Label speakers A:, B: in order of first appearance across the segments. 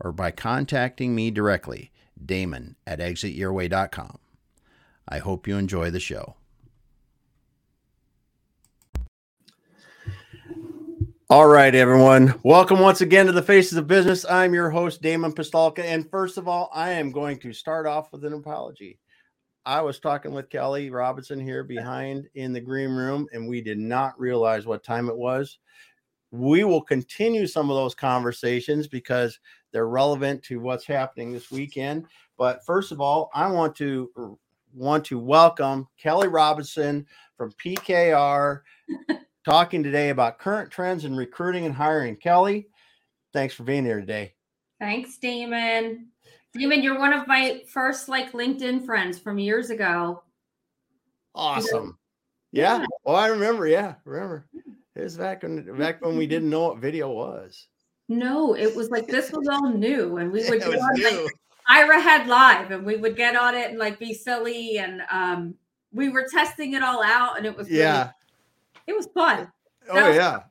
A: or by contacting me directly, Damon at exityourway.com. I hope you enjoy the show. All right, everyone. Welcome once again to the Faces of Business. I'm your host, Damon Pistulka. And first of all, I am going to start off with an apology. I was talking with Kelly Robinson here behind in the green room, and we did not realize what time it was. We will continue some of those conversations because they're relevant to what's happening this weekend. But first of all, I want to er, want to welcome Kelly Robinson from PKR talking today about current trends in recruiting and hiring. Kelly, thanks for being here today.
B: Thanks, Damon. Damon, you're one of my first like LinkedIn friends from years ago.
A: Awesome. Yeah. yeah. Well, I remember. Yeah, remember. Hmm. It was back when hmm. back when we didn't know what video was.
B: No, it was like this was all new, and we would get on like Ira had live, and we would get on it and like be silly, and um, we were testing it all out, and it was
A: yeah,
B: it was fun.
A: Oh yeah, fun.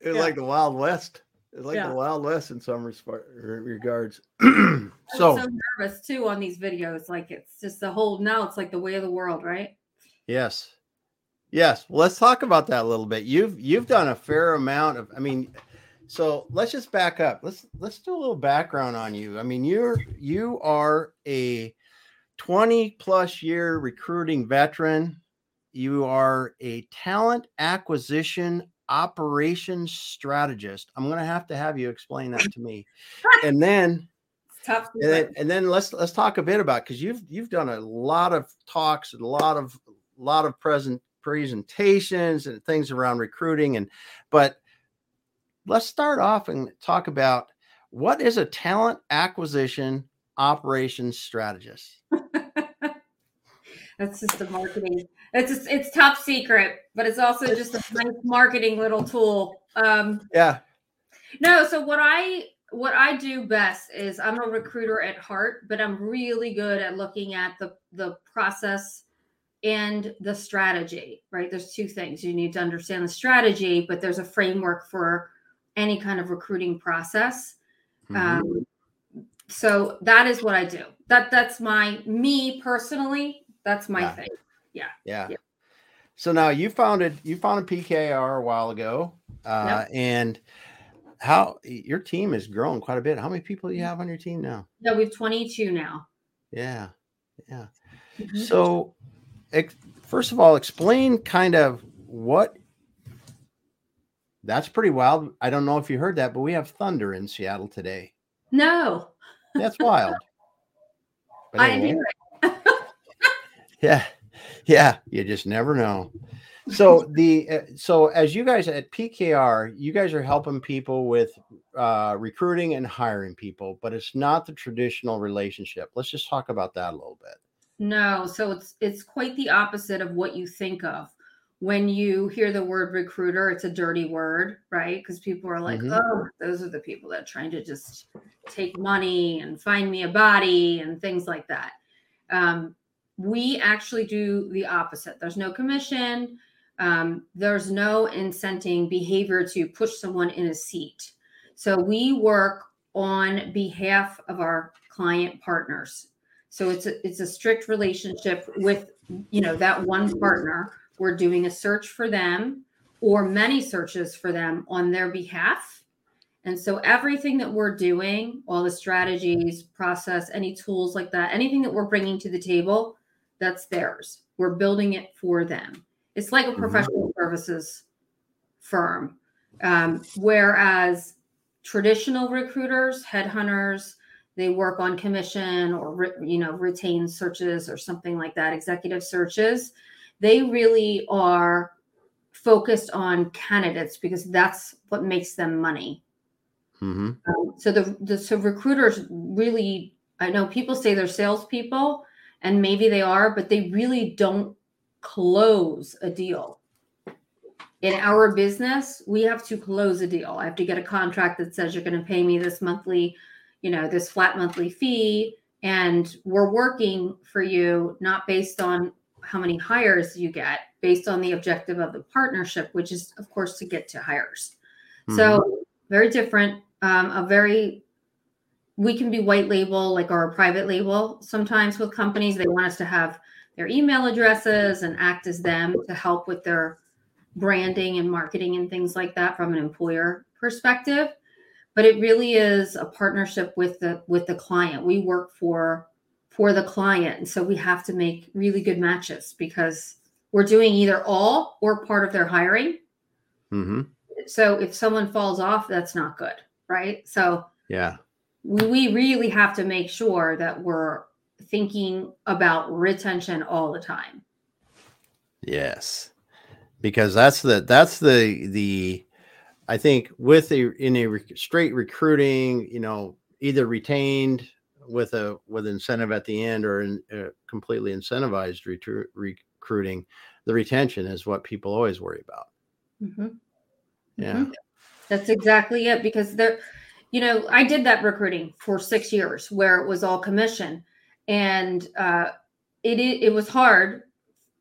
A: it was yeah. like the Wild West. It's like yeah. the Wild West in some regards.
B: so, so nervous too on these videos. Like it's just the whole now. It's like the way of the world, right?
A: Yes, yes. Well, let's talk about that a little bit. You've you've done a fair amount of. I mean, so let's just back up. Let's let's do a little background on you. I mean, you're you are a 20 plus year recruiting veteran you are a talent acquisition operations strategist. I'm going to have to have you explain that to me. and then and then, and then, let's let's talk a bit about because you've you've done a lot of talks and a lot of a lot of present presentations and things around recruiting and but let's start off and talk about what is a talent acquisition operations strategist
B: that's just a marketing it's just, it's top secret, but it's also just a nice marketing little tool. Um,
A: yeah.
B: No, so what I what I do best is I'm a recruiter at heart, but I'm really good at looking at the the process and the strategy. Right? There's two things you need to understand the strategy, but there's a framework for any kind of recruiting process. Mm-hmm. Um, so that is what I do. That that's my me personally. That's my yeah. thing. Yeah.
A: Yeah. yeah. So now you founded you founded PKR a while ago, uh, yep. and how your team has grown quite a bit. How many people do you have on your team now?
B: Yeah, we have 22 now.
A: Yeah, yeah. Mm-hmm. So, ex- first of all, explain kind of what. That's pretty wild. I don't know if you heard that, but we have thunder in Seattle today.
B: No,
A: that's wild.
B: But anyway. I
A: yeah, yeah, you just never know. So the uh, so as you guys at PKR, you guys are helping people with uh, recruiting and hiring people, but it's not the traditional relationship. Let's just talk about that a little bit.
B: No, so it's it's quite the opposite of what you think of when you hear the word recruiter. It's a dirty word, right? Because people are like, mm-hmm. "Oh, those are the people that are trying to just take money and find me a body and things like that." Um, we actually do the opposite. There's no commission. Um, there's no incenting behavior to push someone in a seat. So we work on behalf of our client partners. So it's a, it's a strict relationship with you know that one partner. We're doing a search for them or many searches for them on their behalf. And so everything that we're doing, all the strategies, process, any tools like that, anything that we're bringing to the table, that's theirs. We're building it for them. It's like a mm-hmm. professional mm-hmm. services firm. Um, whereas traditional recruiters, headhunters, they work on commission or you know retain searches or something like that, executive searches. They really are focused on candidates because that's what makes them money.
A: Mm-hmm.
B: Um, so the, the so recruiters really, I know people say they're salespeople, and maybe they are, but they really don't close a deal. In our business, we have to close a deal. I have to get a contract that says you're going to pay me this monthly, you know, this flat monthly fee, and we're working for you not based on how many hires you get, based on the objective of the partnership, which is, of course, to get to hires. Mm-hmm. So very different. Um, a very we can be white label like our private label sometimes with companies they want us to have their email addresses and act as them to help with their branding and marketing and things like that from an employer perspective but it really is a partnership with the with the client we work for for the client and so we have to make really good matches because we're doing either all or part of their hiring
A: mm-hmm.
B: so if someone falls off that's not good right so
A: yeah
B: we really have to make sure that we're thinking about retention all the time.
A: Yes. Because that's the that's the the I think with a in a straight recruiting, you know, either retained with a with incentive at the end or in, uh, completely incentivized retru- recruiting, the retention is what people always worry about.
B: Mm-hmm.
A: Yeah. Mm-hmm.
B: That's exactly it because there you know, I did that recruiting for six years where it was all commission, and uh, it it was hard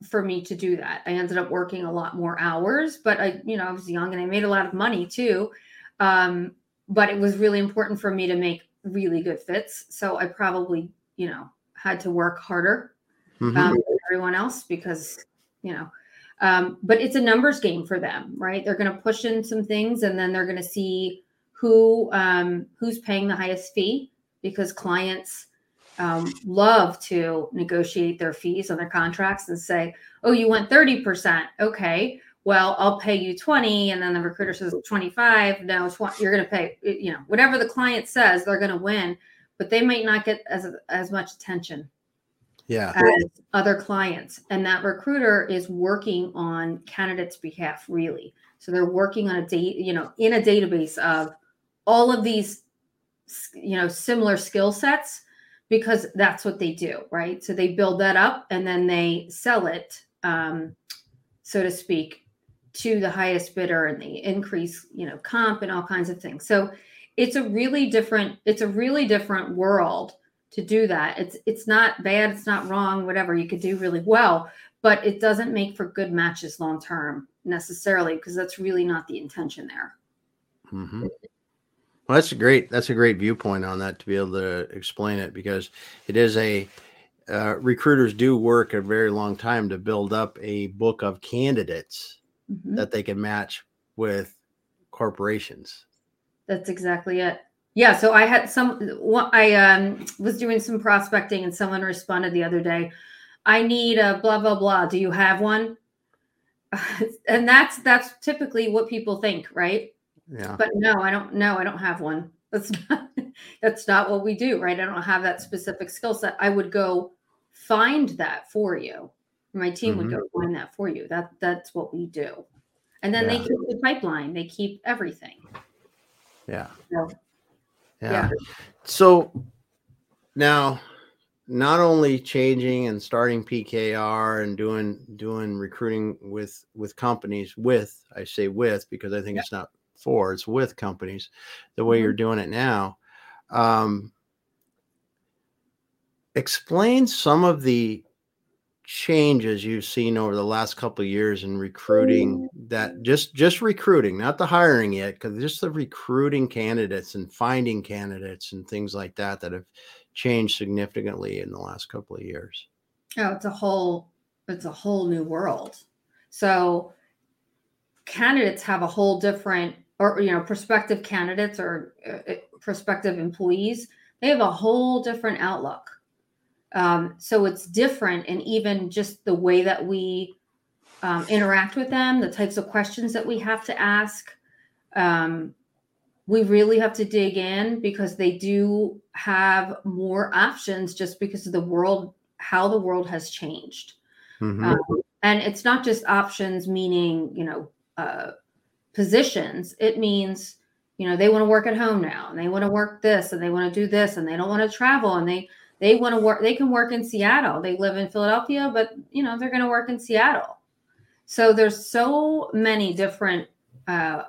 B: for me to do that. I ended up working a lot more hours, but I, you know, I was young and I made a lot of money too. Um, but it was really important for me to make really good fits. So I probably, you know, had to work harder mm-hmm. um, than everyone else because, you know, um, but it's a numbers game for them, right? They're going to push in some things and then they're going to see who um, who's paying the highest fee because clients um, love to negotiate their fees on their contracts and say, "Oh, you want thirty percent? Okay, well, I'll pay you twenty, and then the recruiter says twenty-five. No, you're going to pay. You know, whatever the client says, they're going to win, but they might not get as as much attention."
A: Yeah.
B: As other clients. And that recruiter is working on candidates' behalf, really. So they're working on a date, you know, in a database of all of these you know similar skill sets because that's what they do right so they build that up and then they sell it um, so to speak to the highest bidder and they increase you know comp and all kinds of things. So it's a really different it's a really different world to do that. It's it's not bad it's not wrong whatever you could do really well but it doesn't make for good matches long term necessarily because that's really not the intention there.
A: Mm-hmm. Well, that's a great that's a great viewpoint on that to be able to explain it because it is a uh, recruiters do work a very long time to build up a book of candidates mm-hmm. that they can match with corporations.
B: That's exactly it. Yeah. So I had some. I um, was doing some prospecting, and someone responded the other day. I need a blah blah blah. Do you have one? and that's that's typically what people think, right?
A: Yeah.
B: But no, I don't no, I don't have one. That's not that's not what we do, right? I don't have that specific skill set. I would go find that for you. My team mm-hmm. would go find that for you. That that's what we do. And then yeah. they keep the pipeline, they keep everything.
A: Yeah.
B: So,
A: yeah. yeah. So now not only changing and starting PKR and doing doing recruiting with with companies with I say with because I think yeah. it's not for it's with companies the way mm-hmm. you're doing it now um, explain some of the changes you've seen over the last couple of years in recruiting that just just recruiting not the hiring yet because just the recruiting candidates and finding candidates and things like that that have changed significantly in the last couple of years.
B: Oh it's a whole it's a whole new world. So candidates have a whole different or you know prospective candidates or uh, uh, prospective employees they have a whole different outlook um, so it's different and even just the way that we um, interact with them the types of questions that we have to ask um, we really have to dig in because they do have more options just because of the world how the world has changed mm-hmm. um, and it's not just options meaning you know uh, positions, it means you know they want to work at home now and they want to work this and they want to do this and they don't want to travel and they they want to work they can work in seattle. They live in philadelphia but you know they're going to work in seattle. So there's so many different uh,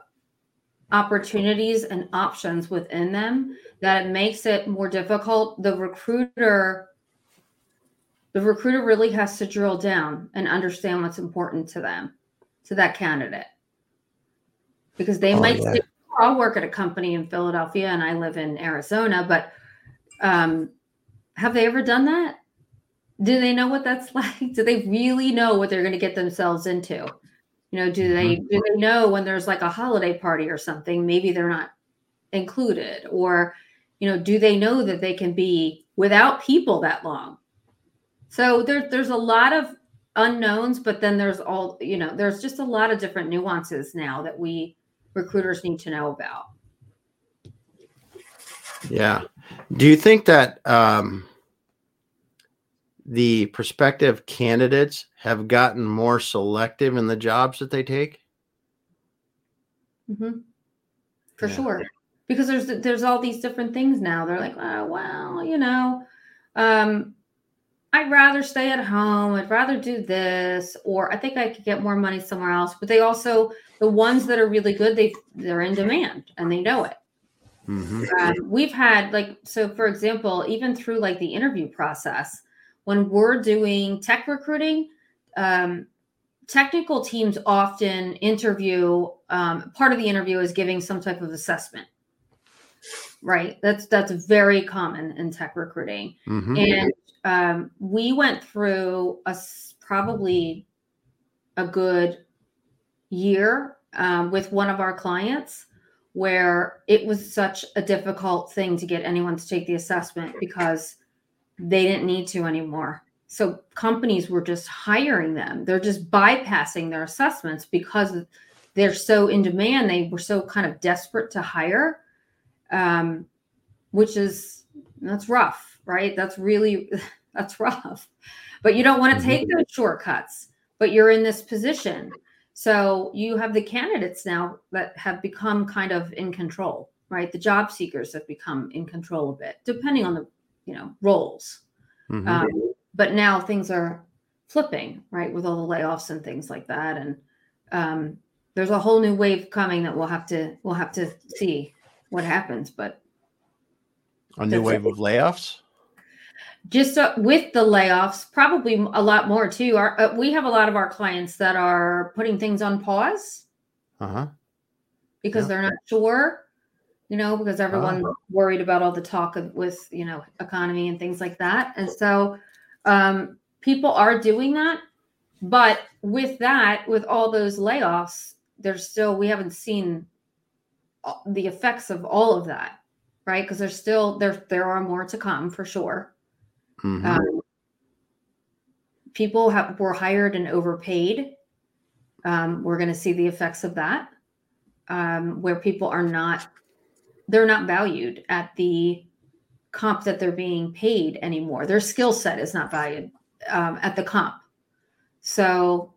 B: opportunities and options within them that it makes it more difficult. The recruiter the recruiter really has to drill down and understand what's important to them to that candidate. Because they oh, might yeah. say I'll work at a company in Philadelphia and I live in Arizona, but um, have they ever done that? Do they know what that's like? Do they really know what they're going to get themselves into? You know, do they mm-hmm. do they know when there's like a holiday party or something? Maybe they're not included, or you know, do they know that they can be without people that long? So there, there's a lot of unknowns, but then there's all you know, there's just a lot of different nuances now that we recruiters need to know about.
A: Yeah. Do you think that um, the prospective candidates have gotten more selective in the jobs that they take?
B: Mm-hmm. For yeah. sure, because there's there's all these different things now. They're like, oh, well, you know, um, I'd rather stay at home. I'd rather do this, or I think I could get more money somewhere else. But they also, the ones that are really good, they they're in demand and they know it. Mm-hmm. Um, we've had like so, for example, even through like the interview process, when we're doing tech recruiting, um, technical teams often interview. Um, part of the interview is giving some type of assessment right that's that's very common in tech recruiting mm-hmm. and um, we went through a probably a good year um, with one of our clients where it was such a difficult thing to get anyone to take the assessment because they didn't need to anymore. So companies were just hiring them. They're just bypassing their assessments because they're so in demand. They were so kind of desperate to hire, um, which is that's rough, right? That's really that's rough. But you don't want to mm-hmm. take those shortcuts, but you're in this position. So you have the candidates now that have become kind of in control, right? The job seekers have become in control a bit, depending on the you know roles. Mm-hmm. Um, but now things are flipping, right, with all the layoffs and things like that. And um, there's a whole new wave coming that we'll have to we'll have to see what happens. But
A: a new wave it. of layoffs
B: just uh, with the layoffs, probably a lot more too. Our, uh, we have a lot of our clients that are putting things on pause uh-huh. because yeah. they're not sure, you know, because everyone's uh-huh. worried about all the talk of, with, you know, economy and things like that. And so um, people are doing that. But with that, with all those layoffs, there's still, we haven't seen the effects of all of that, right? Because there's still, there, there are more to come for sure. Mm-hmm. Um, people have, were hired and overpaid. Um, we're going to see the effects of that, um, where people are not they're not valued at the comp that they're being paid anymore. Their skill set is not valued um, at the comp. So,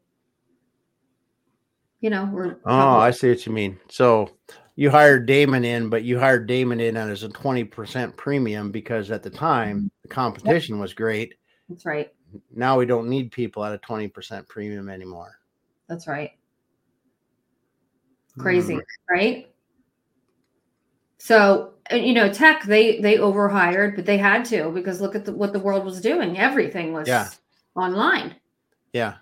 B: you know, we're.
A: Oh, I see what you mean. So you hired Damon in, but you hired Damon in as a 20% premium because at the time the competition yep. was great.
B: That's right.
A: Now we don't need people at a 20% premium anymore.
B: That's right. Crazy, mm. right? So, you know, tech they they overhired, but they had to because look at the, what the world was doing. Everything was yeah. online.
A: Yeah.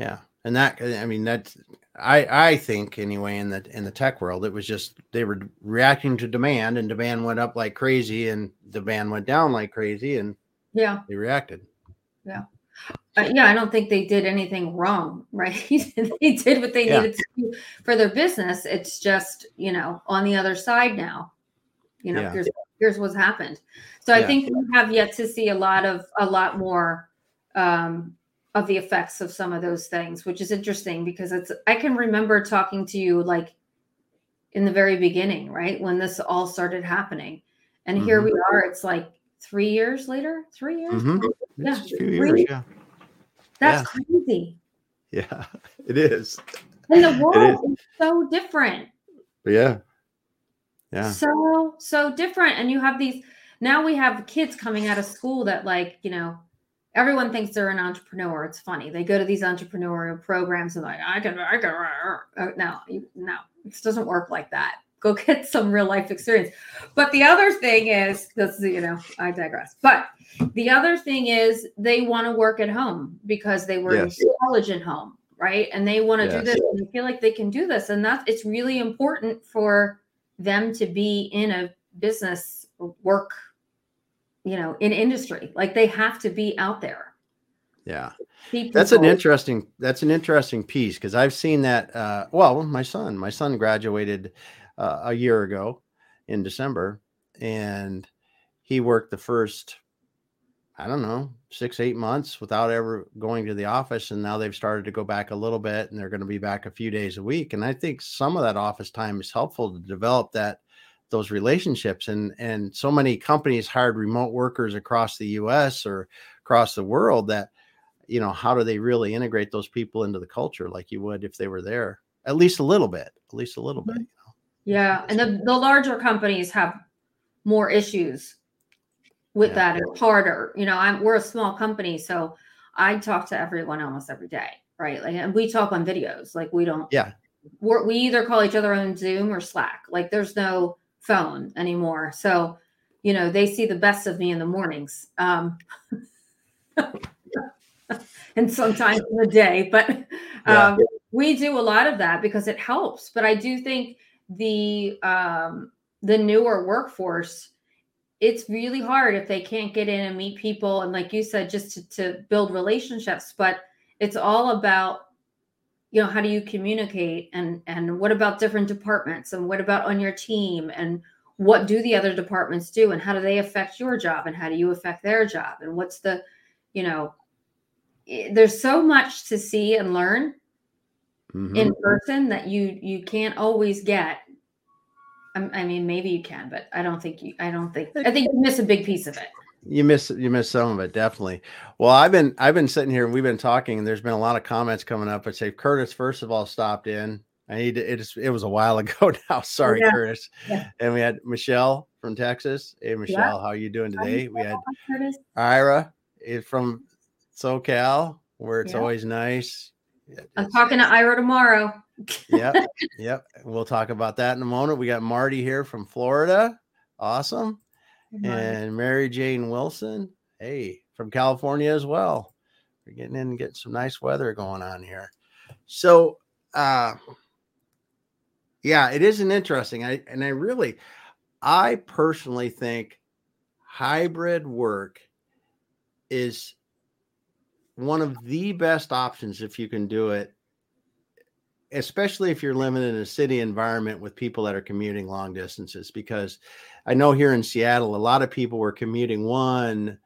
A: Yeah. And that I mean that's I I think anyway in the in the tech world it was just they were reacting to demand and demand went up like crazy and demand went down like crazy and
B: yeah
A: they reacted.
B: Yeah. Uh, yeah, I don't think they did anything wrong, right? they did what they yeah. needed to do for their business. It's just, you know, on the other side now. You know, yeah. here's here's what's happened. So I think we have yet to see a lot of a lot more um of the effects of some of those things, which is interesting because it's I can remember talking to you like in the very beginning, right? When this all started happening. And mm-hmm. here we are, it's like three years later, three years. Mm-hmm. Yeah,
A: years, yeah.
B: That's yeah. crazy.
A: Yeah, it is.
B: And the world is. is so different.
A: Yeah. Yeah.
B: So so different. And you have these now we have kids coming out of school that like, you know, everyone thinks they're an entrepreneur. It's funny. They go to these entrepreneurial programs and like, I can, I can. Uh, no, no, it doesn't work like that. Go get some real life experience. But the other thing is, this, is, you know, I digress. But the other thing is, they want to work at home because they were yes. in college at home, right? And they want to yes. do this, and they feel like they can do this, and that's it's really important for them to be in a business work you know in industry like they have to be out there
A: yeah that's an interesting that's an interesting piece because i've seen that uh, well my son my son graduated uh, a year ago in december and he worked the first i don't know six eight months without ever going to the office and now they've started to go back a little bit and they're going to be back a few days a week and i think some of that office time is helpful to develop that those relationships and and so many companies hired remote workers across the US or across the world that you know how do they really integrate those people into the culture like you would if they were there at least a little bit at least a little bit?
B: Yeah and the, the larger companies have more issues with yeah. that it's harder you know i'm we're a small company so i talk to everyone almost every day right like and we talk on videos like we don't
A: yeah
B: we're, we either call each other on zoom or slack like there's no phone anymore. So, you know, they see the best of me in the mornings. Um, and sometimes in the day, but um, yeah. we do a lot of that because it helps. But I do think the um, the newer workforce, it's really hard if they can't get in and meet people, and like you said, just to, to build relationships. But it's all about you know how do you communicate and and what about different departments and what about on your team and what do the other departments do and how do they affect your job and how do you affect their job and what's the you know there's so much to see and learn mm-hmm. in person that you you can't always get I mean, maybe you can, but I don't think you. I don't think. I think you miss a big piece of it
A: you miss you miss some of it definitely well i've been i've been sitting here and we've been talking and there's been a lot of comments coming up that say curtis first of all stopped in i need to, it's it was a while ago now sorry yeah. curtis yeah. and we had michelle from texas hey michelle yeah. how are you doing today we had curtis. ira eh, from socal where it's always nice
B: i'm talking to ira tomorrow
A: yep yep we'll talk about that in a moment we got marty here from florida awesome and Mary Jane Wilson, hey, from California as well. We're getting in and getting some nice weather going on here. So, uh, yeah, it is an interesting. I and I really, I personally think hybrid work is one of the best options if you can do it especially if you're living in a city environment with people that are commuting long distances because i know here in seattle a lot of people were commuting one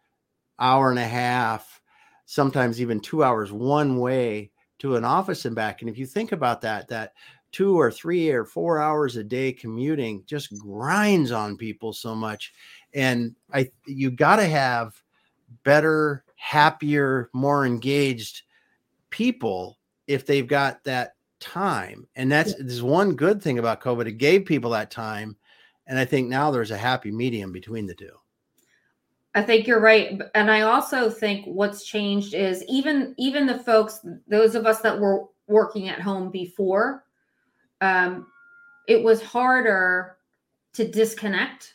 A: hour and a half sometimes even two hours one way to an office and back. And if you think about that that two or three or four hours a day commuting just grinds on people so much. And i you got to have better happier more engaged people if they've got that time. And that's yeah. there's one good thing about COVID. It gave people that time. And I think now there's a happy medium between the two.
B: I think you're right. And I also think what's changed is even even the folks, those of us that were working at home before, um, it was harder to disconnect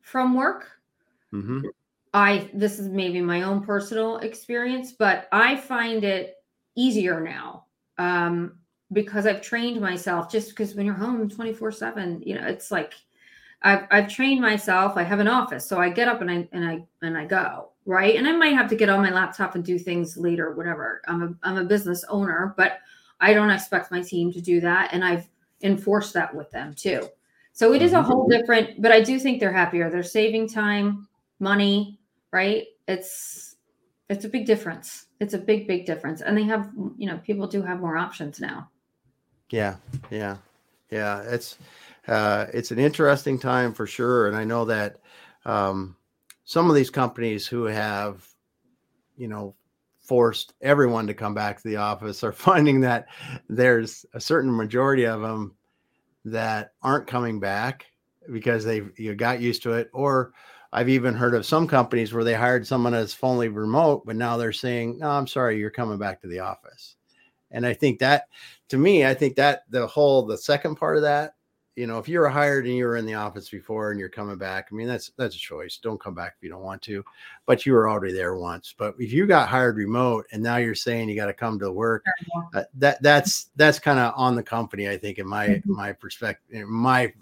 B: from work. Mm-hmm. I this is maybe my own personal experience, but I find it easier now. Um, because I've trained myself just because when you're home 24 seven, you know, it's like I've, I've trained myself. I have an office, so I get up and I, and I, and I go right. And I might have to get on my laptop and do things later, whatever. I'm a, I'm a business owner, but I don't expect my team to do that. And I've enforced that with them too. So it is a mm-hmm. whole different, but I do think they're happier. They're saving time, money, right? It's, it's a big difference. It's a big, big difference. And they have, you know, people do have more options now.
A: Yeah, yeah, yeah. It's uh, it's an interesting time for sure, and I know that um, some of these companies who have, you know, forced everyone to come back to the office are finding that there's a certain majority of them that aren't coming back because they've you got used to it. Or I've even heard of some companies where they hired someone as fully remote, but now they're saying, "No, I'm sorry, you're coming back to the office." And I think that, to me, I think that the whole the second part of that you know, if you're hired and you were in the office before and you're coming back, I mean, that's that's a choice. Don't come back if you don't want to, but you were already there once. But if you got hired remote and now you're saying you got to come to work, uh, that that's that's kind of on the company, I think, in my mm-hmm. my perspective, my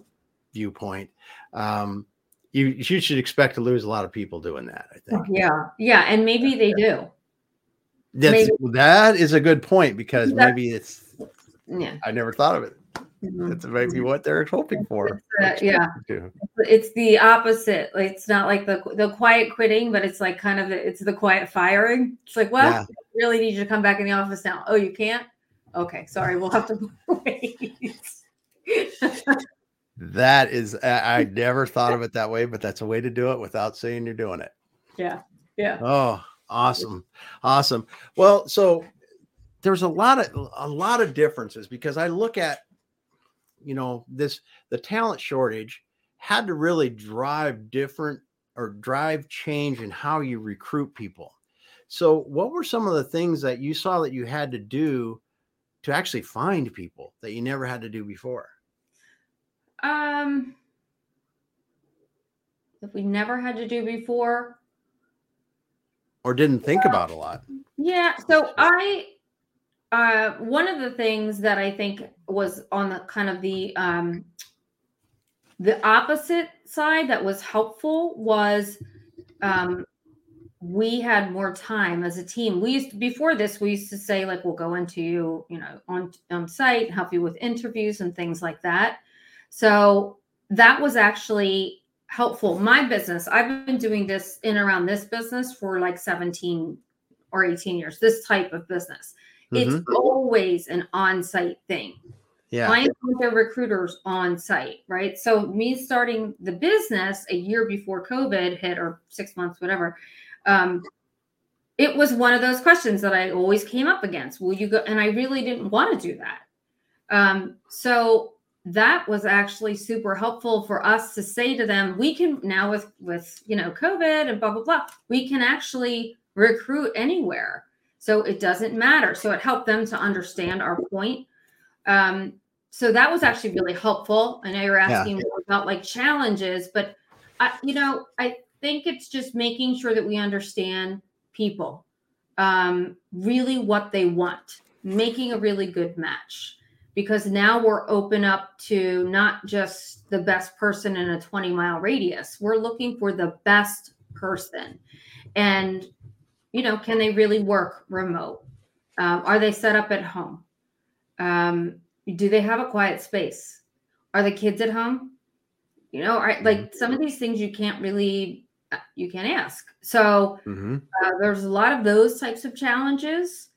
A: viewpoint. Um, you you should expect to lose a lot of people doing that. I think.
B: Yeah, yeah, and maybe they do.
A: That's maybe. that is a good point because maybe it's. Yeah, I never thought of it. Mm-hmm. That's maybe what they're hoping for.
B: It's, uh, yeah, it's the opposite. It's not like the the quiet quitting, but it's like kind of it's the quiet firing. It's like, well, yeah. really need you to come back in the office now. Oh, you can't. Okay, sorry, we'll have to wait.
A: that is, I never thought of it that way, but that's a way to do it without saying you're doing it.
B: Yeah, yeah.
A: Oh, awesome, awesome. Well, so there's a lot of a lot of differences because I look at you know this the talent shortage had to really drive different or drive change in how you recruit people so what were some of the things that you saw that you had to do to actually find people that you never had to do before
B: um that we never had to do before
A: or didn't think about a lot
B: yeah so i uh, one of the things that I think was on the kind of the um, the opposite side that was helpful was um, we had more time as a team. We used to, before this, we used to say like we'll go into you, you know, on on site, help you with interviews and things like that. So that was actually helpful. My business, I've been doing this in around this business for like 17 or 18 years, this type of business. Mm-hmm. It's always an on-site thing.
A: Yeah.
B: Clients want their recruiters on site, right? So me starting the business a year before COVID hit or six months, whatever. Um, it was one of those questions that I always came up against. Will you go? And I really didn't want to do that. Um, so that was actually super helpful for us to say to them, we can now with with you know COVID and blah blah blah, we can actually recruit anywhere. So it doesn't matter. So it helped them to understand our point. Um, so that was actually really helpful. I know you're asking yeah. about like challenges, but I, you know, I think it's just making sure that we understand people, um, really what they want, making a really good match. Because now we're open up to not just the best person in a 20 mile radius. We're looking for the best person. And you know, can they really work remote? Um, are they set up at home? Um, do they have a quiet space? Are the kids at home? You know, are, like mm-hmm. some of these things you can't really uh, you can't ask. So mm-hmm. uh, there's a lot of those types of challenges.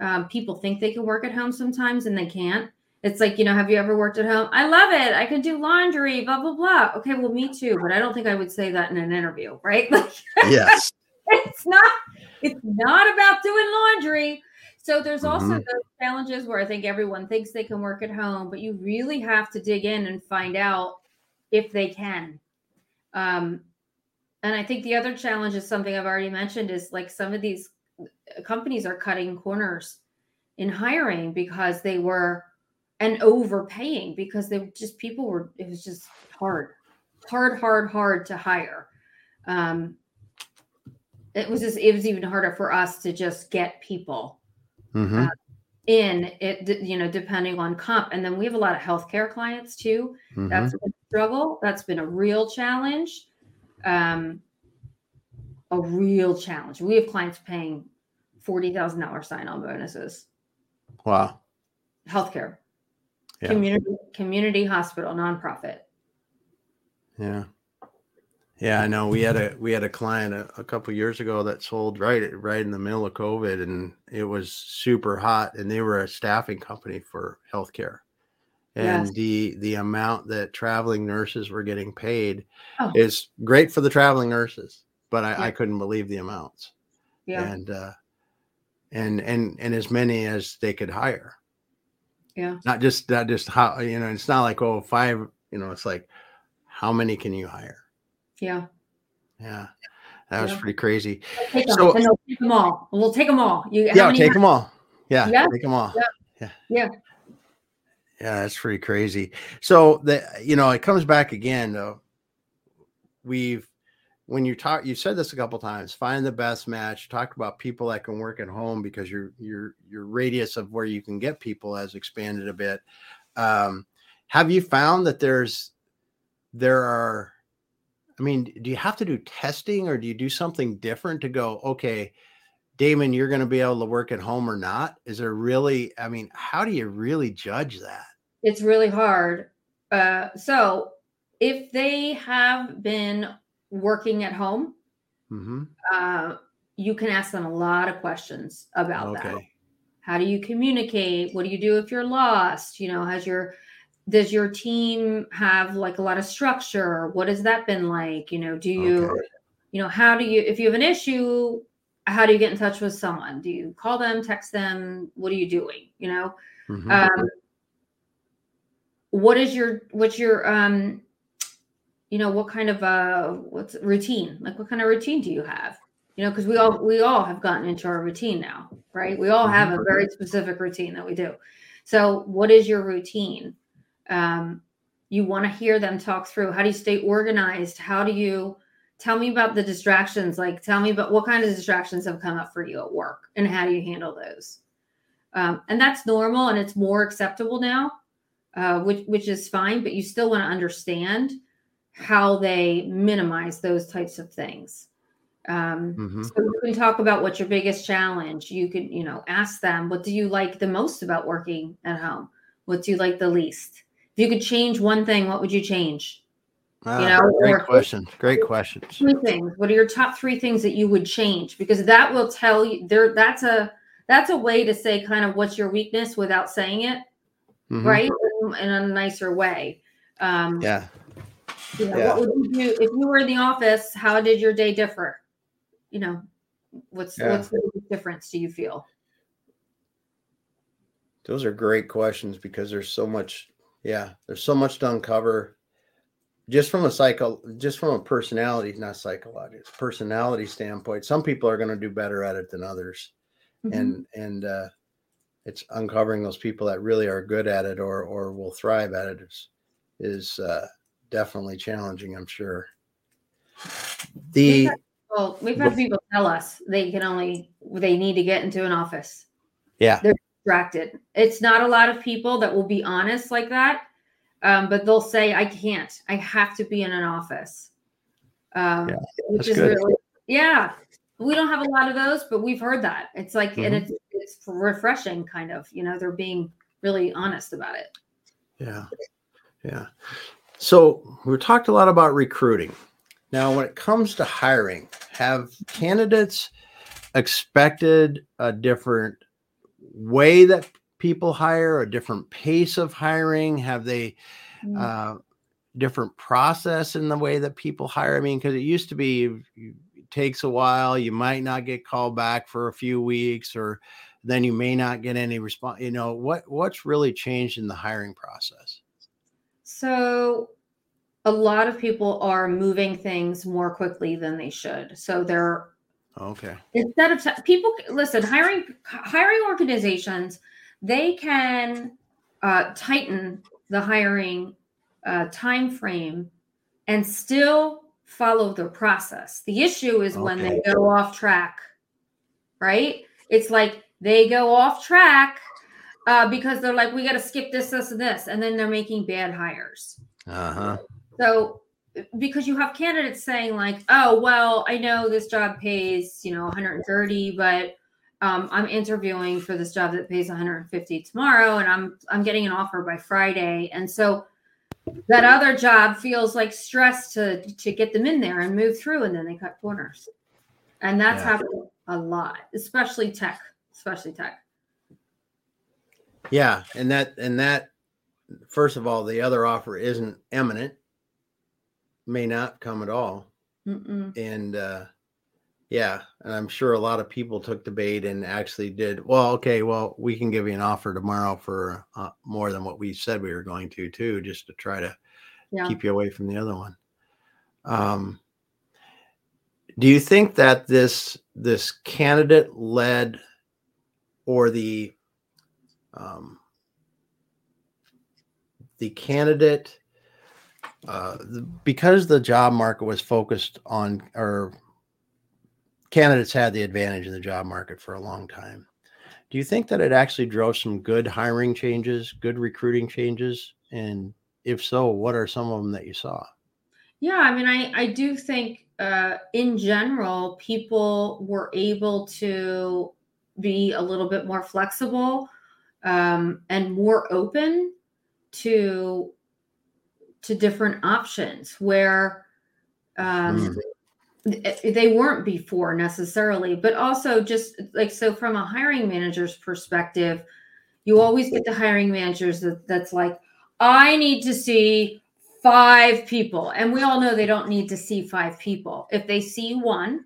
B: Um, people think they can work at home sometimes and they can't. It's like, you know, have you ever worked at home? I love it. I can do laundry, blah, blah, blah. Okay, well, me too, but I don't think I would say that in an interview, right?
A: yes.
B: it's not it's not about doing laundry. So there's also mm-hmm. those challenges where I think everyone thinks they can work at home, but you really have to dig in and find out if they can. Um, and I think the other challenge is something I've already mentioned is like some of these companies are cutting corners in hiring because they were and overpaying because they just people were it was just hard, hard, hard, hard to hire. Um, it was just it was even harder for us to just get people mm-hmm. uh, in it you know depending on comp. And then we have a lot of healthcare clients too. Mm-hmm. that's a struggle. That's been a real challenge. Um a real challenge. We have clients paying $40000 sign-on bonuses.
A: Wow.
B: Healthcare yeah. community community hospital nonprofit
A: yeah yeah, I know. We had a we had a client a, a couple years ago that sold right right in the middle of COVID, and it was super hot. And they were a staffing company for healthcare, and yes. the the amount that traveling nurses were getting paid oh. is great for the traveling nurses, but I, yeah. I couldn't believe the amounts. Yeah, and uh, and and and as many as they could hire.
B: Yeah,
A: not just not just how you know. It's not like oh five. You know, it's like how many can you hire?
B: Yeah.
A: Yeah. That was pretty crazy.
B: Take them,
A: So-
B: and they'll take them all. We'll take them all. You,
A: Yeah, take them all. Yeah,
B: Yeah.
A: take them all.
B: Yeah.
A: Yeah.
B: Yeah.
A: Yeah, that's pretty crazy. So the you know, it comes back again though. We've when you talk you said this a couple times, find the best match. Talked about people that can work at home because your your your radius of where you can get people has expanded a bit. Um, have you found that there's there are I mean, do you have to do testing or do you do something different to go, okay, Damon, you're going to be able to work at home or not? Is there really, I mean, how do you really judge that?
B: it's really hard. Uh, so if they have been working at home,
A: hmm
B: uh, you can ask them a lot of questions about that. How do you communicate? What do you do if you're lost? You know, has your does your team have like a lot of structure? What has that been like? You know, do you
A: Okay.
B: you know how do you if you have an issue how do you get in touch with someone do you call them text them what are you doing you know
A: Mhm.
B: um what is your what's your um you know what kind of uh what's routine? Like what kind of routine do you have? You know because we all we all have gotten into our routine now right? We all have a very specific routine that we do. So what is your routine? Um you want to hear them talk through how do you stay organized? How do you tell me about the distractions like tell me about what kind of distractions have come up for you at work and how do you handle those? Um, and that's normal and it's more acceptable now uh, which which is fine but you still want to understand how they minimize those types of things um,
A: Mhm.
B: so you can talk about what's your biggest challenge you can, you know ask them what do you like the most about working at home what do you like the least if you could change one thing what would you change
A: Ah,
B: know,
A: great question. Great questions.
B: three things what are your top three things that you would change because that will tell you there that's a that's a way to say kind of what's your weakness without saying it
A: Mhm.
B: right in, in a nicer way um
A: Yeah.
B: You know,
A: Yeah.
B: what would you do if you were in the office how did your day differ you know what's
A: Yeah.
B: what's the difference do you feel
A: Those are great questions because there's so much, yeah, there's so much to uncover just from a psycho, just from a personality, not psychological, personality standpoint. Some people are going to do better at it than others.
B: Mhm.
A: and and uh, it's uncovering those people that really are good at it or or will thrive at it is is uh, definitely challenging. I'm sure. The
B: well we've had people tell us they can only they need to get into an office
A: yeah They're
B: distracted it's not a lot of people that will be honest like that um, but they'll say i can't i have to be in an office um,
A: Yeah,
B: which is
A: good.
B: really yeah we don't have a lot of those but we've heard that it's like and
A: Mhm.
B: it's it's refreshing kind of you know they're being really honest about it
A: yeah yeah. So we talked a lot about recruiting. Now, when it comes to hiring, have candidates expected a different way that people hire, a different pace of hiring? Have they
B: Mm.
A: uh, different process in the way that people hire. I mean, because it used to be it takes a while, you might not get called back for a few weeks, or then you may not get any response. You know what? What's really changed in the hiring process?
B: So a lot of people are moving things more quickly than they should. So they're
A: Okay.
B: instead of t- people listen, hiring hiring organizations, they can uh, tighten the hiring uh, time frame and still follow the process. The issue is when they go off track, right? It's like they go off track uh, because they're like, we got to skip this, this, and this, and then they're making bad hires.
A: Uh huh.
B: So because you have candidates saying like, oh well, I know this job pays you know 130, but um, I'm interviewing for this job that pays 150 tomorrow, and I'm I'm getting an offer by Friday, and so that other job feels like stress to to get them in there and move through, and then they cut corners, and that's
A: Yeah.
B: happening a lot, especially tech, especially tech.
A: Yeah, and that and that. First of all, the other offer isn't imminent. May not come at all.
B: Mm-mm.
A: and uh yeah and i'm sure a lot of people took the bait and actually did well okay well we can give you an offer tomorrow for uh, more than what we said we were going to too just to try to yeah. keep you away from the other one. Um, do you think that this this candidate led or the um, the candidate uh, because the job market was focused on or candidates had the advantage in the job market for a long time do you think that it actually drove some good hiring changes good recruiting changes? And if so what are some of them that you saw?
B: Yeah i mean i i do think uh, in general people were able to be a little bit more flexible um, and more open to to different options where um, mm. they weren't before necessarily but also just like so from a hiring manager's perspective you always get the hiring managers that, that's like i need to see five people and we all know they don't need to see five people if they see one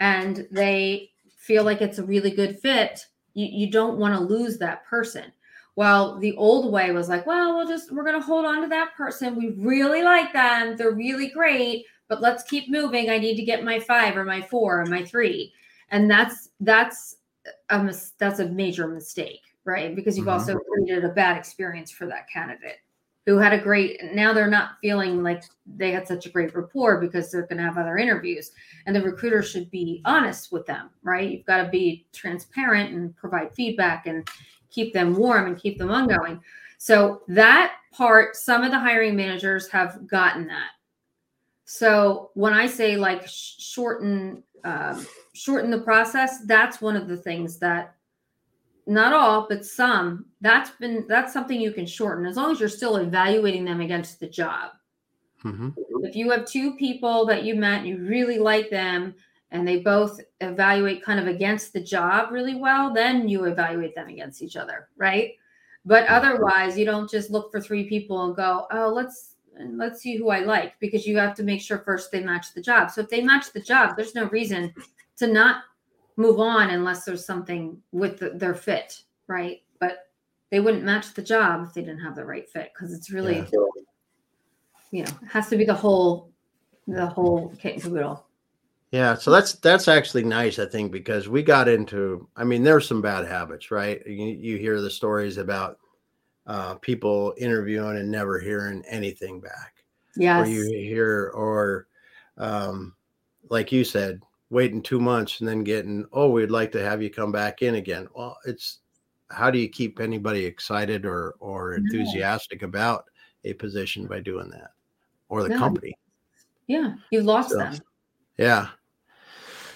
B: and they feel like it's a really good fit you, you don't want to lose that person well, the old way was like, well, we'll just, we're going to hold on to that person. We really like them. They're really great, but let's keep moving. I need to get my five or my four or my three. And that's, that's a, mis- that's a major mistake, right? Because you've mm-hmm. also created a bad experience for that candidate who had a great, now they're not feeling like they had such a great rapport because they're going to have other interviews. And the recruiter should be honest with them, right? You've got to be transparent and provide feedback and, keep them warm and keep them ongoing. So that part, some of the hiring managers have gotten that. So when I say like shorten um, shorten the process, that's one of the things that not all, but some that's been that's something you can shorten as long as you're still evaluating them against the job. Mm-hmm. If you have two people that you met, you really like them, and they both evaluate kind of against the job really well, then you evaluate them against each other, right? But otherwise, you don't just look for three people and go, "Oh, let's let's see who I like," because you have to make sure first they match the job. So if they match the job, there's no reason to not move on unless there's something with the, their fit, right? But they wouldn't match the job if they didn't have the right fit because it's really, yeah. you know, it has to be the whole the whole kit and caboodle.
A: Yeah, so that's that's actually nice, I think, because we got into. I mean, there's some bad habits, right? You, you hear the stories about uh, people interviewing and never hearing anything back.
B: Yeah.
A: Or you hear, or um, like you said, waiting two months and then getting, oh, we'd like to have you come back in again. Well, it's how do you keep anybody excited or or enthusiastic no. about a position by doing that, or the no. company?
B: Yeah, you've lost so, them.
A: Yeah.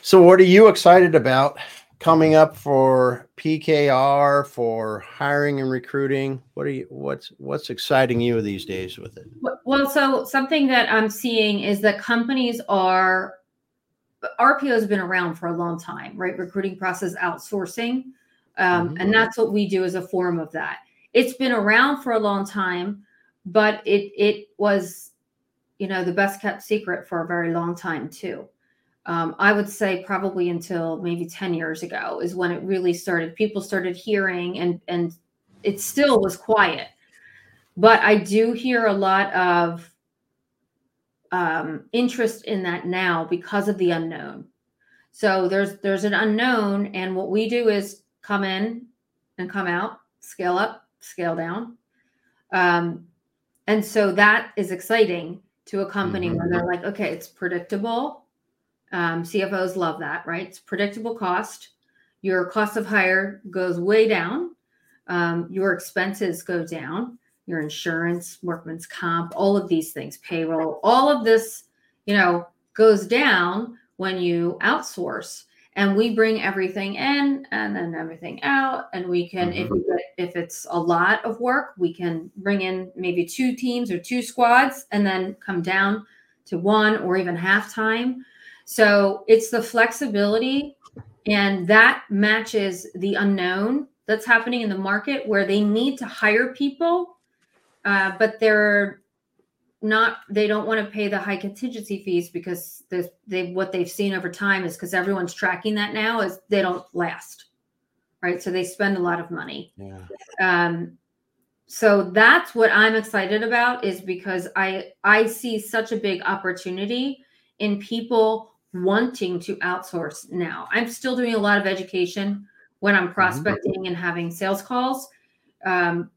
A: So, what are you excited about coming up for PKR for hiring and recruiting? What are you? What's what's exciting you these days with it?
B: Well, so something that I'm seeing is that companies are RPO has been around for a long time, right? Recruiting process outsourcing, um, mm-hmm. and that's what we do as a form of that. It's been around for a long time, but it it was you know, the best kept secret for a very long time too. Um, I would say probably until maybe 10 years ago is when it really started. People started hearing and and it still was quiet. But I do hear a lot of um, interest in that now because of the unknown. So there's there's an unknown, and what we do is come in and come out, scale up, scale down. Um, and so that is exciting to a company mm-hmm. where they're like, okay, it's predictable. Um, CFOs love that, right? It's predictable cost. Your cost of hire goes way down. Um, your expenses go down. Your insurance, workman's comp, all of these things, payroll, all of this, you know, goes down when you outsource. And we bring everything in and then everything out. And we can mm-hmm. if if it's a lot of work we can bring in maybe two teams or two squads and then come down to one or even half time so it's the flexibility and that matches the unknown that's happening in the market where they need to hire people uh, but they're not they don't want to pay the high contingency fees because they what they've seen over time is because everyone's tracking that now is they don't last right so they spend a lot of money
A: yeah.
B: um so that's what I'm excited about is because I I see such a big opportunity in people wanting to outsource now. I'm still doing a lot of education when I'm mm-hmm. prospecting mm-hmm. and having sales calls. Um,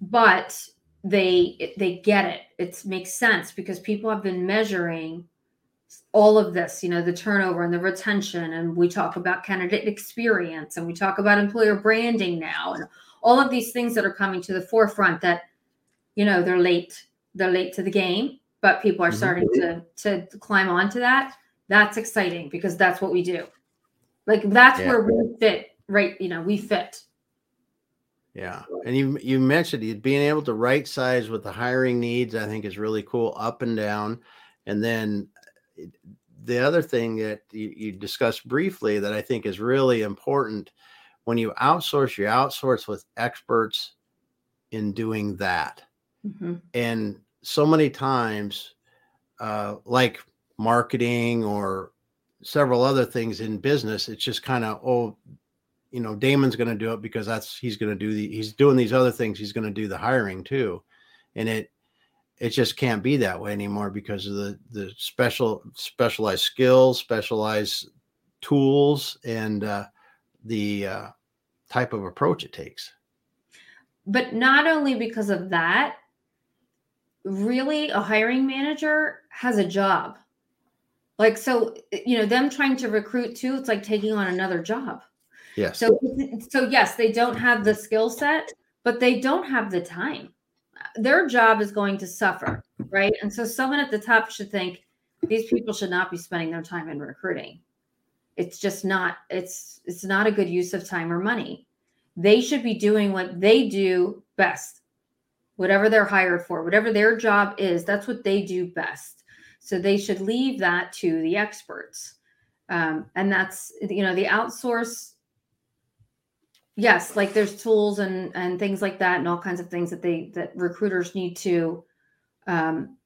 B: but they they get it. It makes sense because people have been measuring all of this, you know, the turnover and the retention, and we talk about candidate experience, and we talk about employer branding now, and all of these things that are coming to the forefront. That you know they're late, they're late to the game, but people are mm-hmm. starting to to climb onto that. That's exciting because that's what we do. Like that's yeah. where we fit, right? You know, we fit.
A: Yeah, and you you mentioned being able to right size with the hiring needs. I think is really cool, up and down. And then eh, the other thing that you, you discussed briefly that I think is really important when you outsource, you outsource with experts in doing that. Mm-hmm. And so many times, uh, like marketing or several other things in business, it's just kind of, oh, you know, Damon's going to do it because that's he's going to do the he's doing these other things. He's going to do the hiring too, and it it just can't be that way anymore because of the the special specialized skills, specialized tools, and uh, the uh, type of approach it takes.
B: But not only because of that, really, a hiring manager has a job. Like so, you know, them trying to recruit too. It's like taking on another job
A: Yes.
B: So so yes, they don't have the skill set, but they don't have the time. Their job is going to suffer, right? And so someone at the top should think these people should not be spending their time in recruiting. It's just not it's it's not a good use of time or money. They should be doing what they do best. Whatever they're hired for, whatever their job is, that's what they do best. So they should leave that to the experts. Um, and that's you know the outsource yes like there's tools and and things like that and all kinds of things that they that recruiters need to um,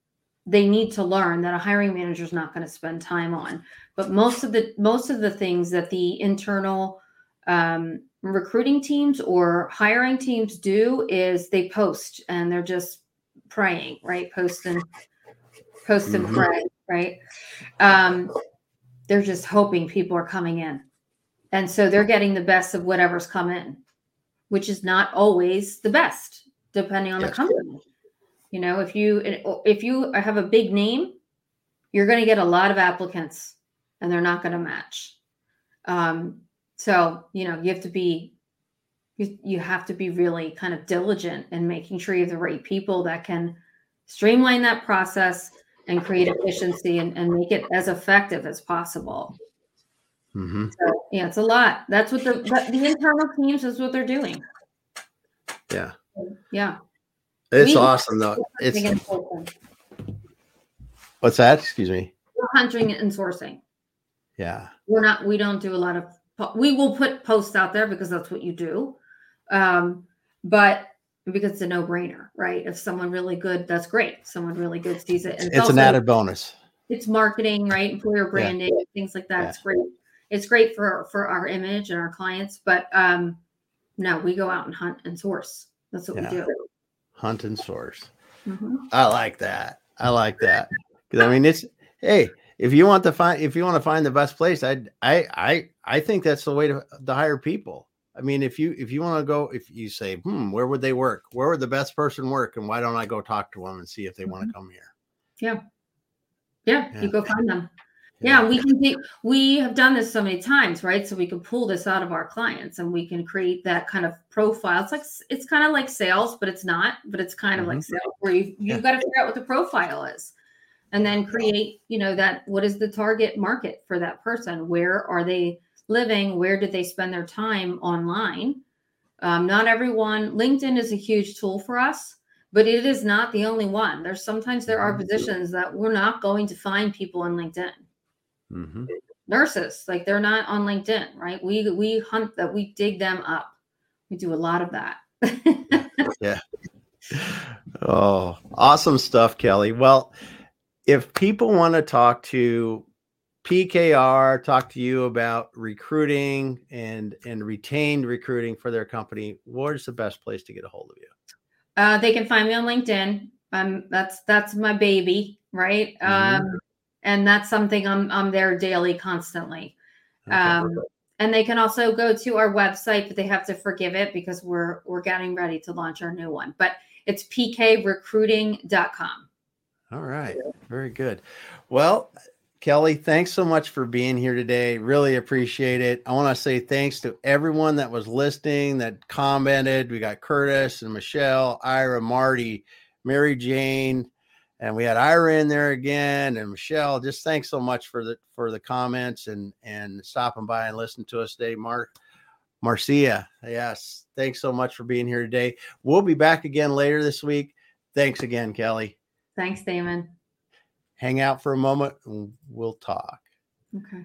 B: they need to learn that a hiring manager is not going to spend time on. But most of the most of the things that the internal um, recruiting teams or hiring teams do is they post and they're just praying right? Post and post and mm-hmm. pray right? Um, they're just hoping people are coming in and so they're getting the best of whatever's come in, which is not always the best, depending on the company. You know, if you if you have a big name, you're going to get a lot of applicants, and they're not going to match. Um, so you know, you have to be you, you have to be really kind of diligent in making sure you have the right people that can streamline that process and create efficiency and, and make it as effective as possible. Mm-hmm. So, yeah, it's a lot. That's what the the internal teams is what they're doing.
A: Yeah.
B: Yeah.
A: It's we, awesome though. It's what's that? Excuse me.
B: We're hunting and sourcing.
A: Yeah.
B: We're not. We don't do a lot of. We will put posts out there because that's what you do. Um, but because it's a no-brainer, right? If someone really good, that's great. Someone really good sees it.
A: And it's, it's also, an added bonus.
B: It's marketing, right? Employer branding, yeah. things like that. Yeah. It's great it's great for for our image and our clients but um no we go out and hunt and source. That's what yeah. we do.
A: Hunt and source. Mm-hmm. i like that. I like that. Because i mean it's hey if you want to find if you want to find the best place i i i i think that's the way to, to hire people. I mean if you if you want to go if you say hmm where would they work? Where would the best person work? And why don't i go talk to them and see if they mm-hmm. want to come here?
B: Yeah. yeah yeah. you go find them yeah, we can we have done this so many times, right? So we can pull this out of our clients and we can create that kind of profile. It's like it's kind of like sales, but it's not, but it's kind of mm-hmm. like sales where you you've yeah. got to figure out what the profile is. And then create, you know, that what is the target market for that person? Where are they living? Where did they spend their time online? Um, not everyone, LinkedIn is a huge tool for us, but it is not the only one. There's sometimes there are mm-hmm. positions that we're not going to find people on LinkedIn mm-hmm. nurses like they're not on linkedin right we we hunt that we dig them up we do a lot of that
A: yeah oh awesome stuff kelly well if people want to talk to pkr talk to you about recruiting and and retained recruiting for their company where's the best place to get a hold of you
B: Uh, they can find me on LinkedIn. Um, that's that's my baby, right? Mm-hmm. And that's something I'm I'm there daily, constantly. Okay. Um, and they can also go to our website, but they have to forgive it because we're we're getting ready to launch our new one. But it's pkrecruiting.com.
A: All right. Very good. Well, Kelly, thanks so much for being here today. Really appreciate it. I want to say thanks to everyone that was listening, that commented. We got Curtis and Michelle, Ira, Marty, Mary Jane, and we had Ira in there again, and Michelle. Just thanks so much for the for the comments and and stopping by and listening to us today, Mark. Marcia, yes, thanks so much for being here today. We'll be back again later this week. Thanks again, Kelly.
B: Thanks, Damon
A: hang out for a moment and we'll talk.
B: Okay.